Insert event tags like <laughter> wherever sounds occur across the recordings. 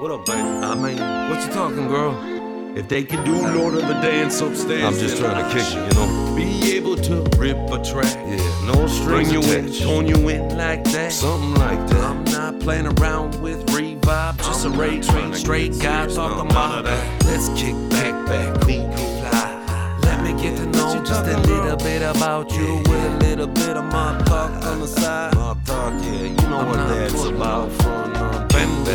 What up, baby? I mean, what you talking, girl? If they can do Lord of the Dance upstairs, I'm just trying to kick it, you know. Be able to rip a track, Yeah. no strings Bring you in, tone you in like that. Something like that. I'm not playing around with revive, just I'm a Ray Train straight guy talking about that. Let's kick back, back, be fly. Let me get to know just a little bit about you with a little bit of my talk on the side. My talk, yeah, you know I'm what that's about. front on Bend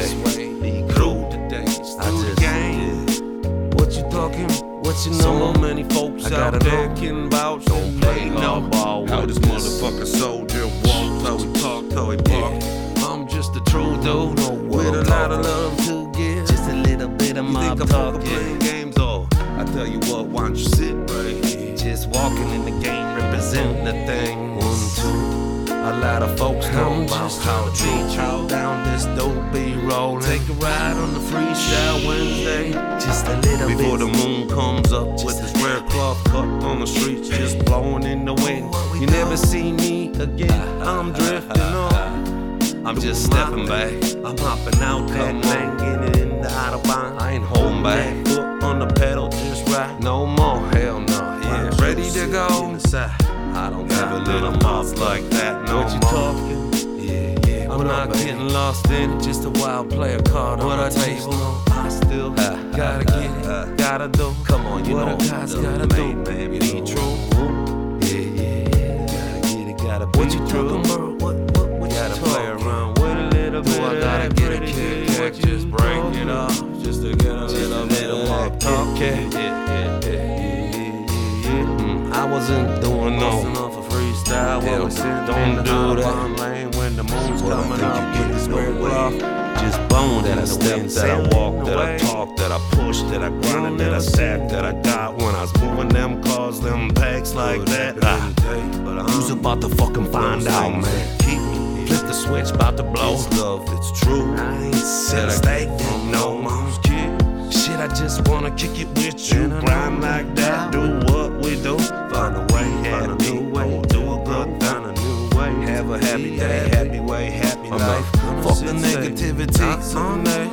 talking? What you know? So many folks out there know. can vouch. Don't play no hardball How this motherfucker soldier walks, how he talk, how he walk. I'm just a true dude what with a I'm lot of love to give. Just a little bit of You my think I'm talk, yeah. playing games? Oh, I tell you what, why don't you sit right here? Just walking in the game, representing the thing. One, two. A lot of folks know I'm about how to you down this dope be rolling. Take a ride on the freestyle Wednesday. Just a little Before bit. On the streets, just blowing in the wind. You never see me again. I'm drifting off. I'm just stepping back. I'm hopping out that getting in the autobahn. I ain't holding back. Foot on the pedal, just right. No more, hell no. Yeah, ready to go. I don't got a little mouth like that no What you more. talking? Yeah, yeah. I'm not baby? getting lost in it, just a wild player card on What the I table. I still <laughs> gotta get it, <laughs> gotta do. You what a guy's gotta main do. man, you Be true. Yeah, yeah, yeah. Gotta get it, gotta be What you true. about? What what what you Gotta play talking? around with a little Do bit I gotta get a pretty kick? shit. Jack, What you just break talking? it off, just to get a little bit of more talk. Yeah, yeah, yeah, yeah, yeah, yeah, yeah. Mm, I wasn't doing no Busting off a freestyle while we Hell, sitting in don't do that. Lane when the moon's coming up you with get the square cloth. Bone that I step, that I walk, that I talk, that I push, that I grind, that I sat, that I got when I was moving them cars, them packs like that. Ah, But who's about to fucking find out, man? Keep Flip the switch, about to blow. It's love, it's true. I ain't Said I from no moms, kid. Shit, I just wanna kick it with you. Grind like that, do what we do. Find a way, life. not gonna Fuck sit the negativity. Not someday.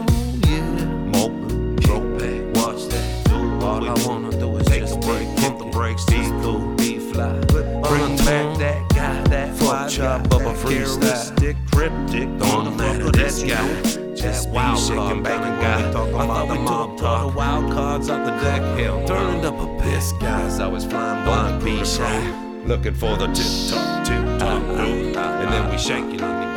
yeah. Mope, kick back, watch that. Do all I wanna do is Take just a break, pump the brakes, be cool, be fly. Bring back that guy, that Fuck fly chop up a freestyle. cryptic, don't matter that guy. Just wild shaking back and guy. when we talking I about thought the we mob took all talk. the wild cards out the deck. Hell, turned up a piss guys. I was flying blind, be shy. Looking for the tip top, tip top, uh-huh. and then we shaking on the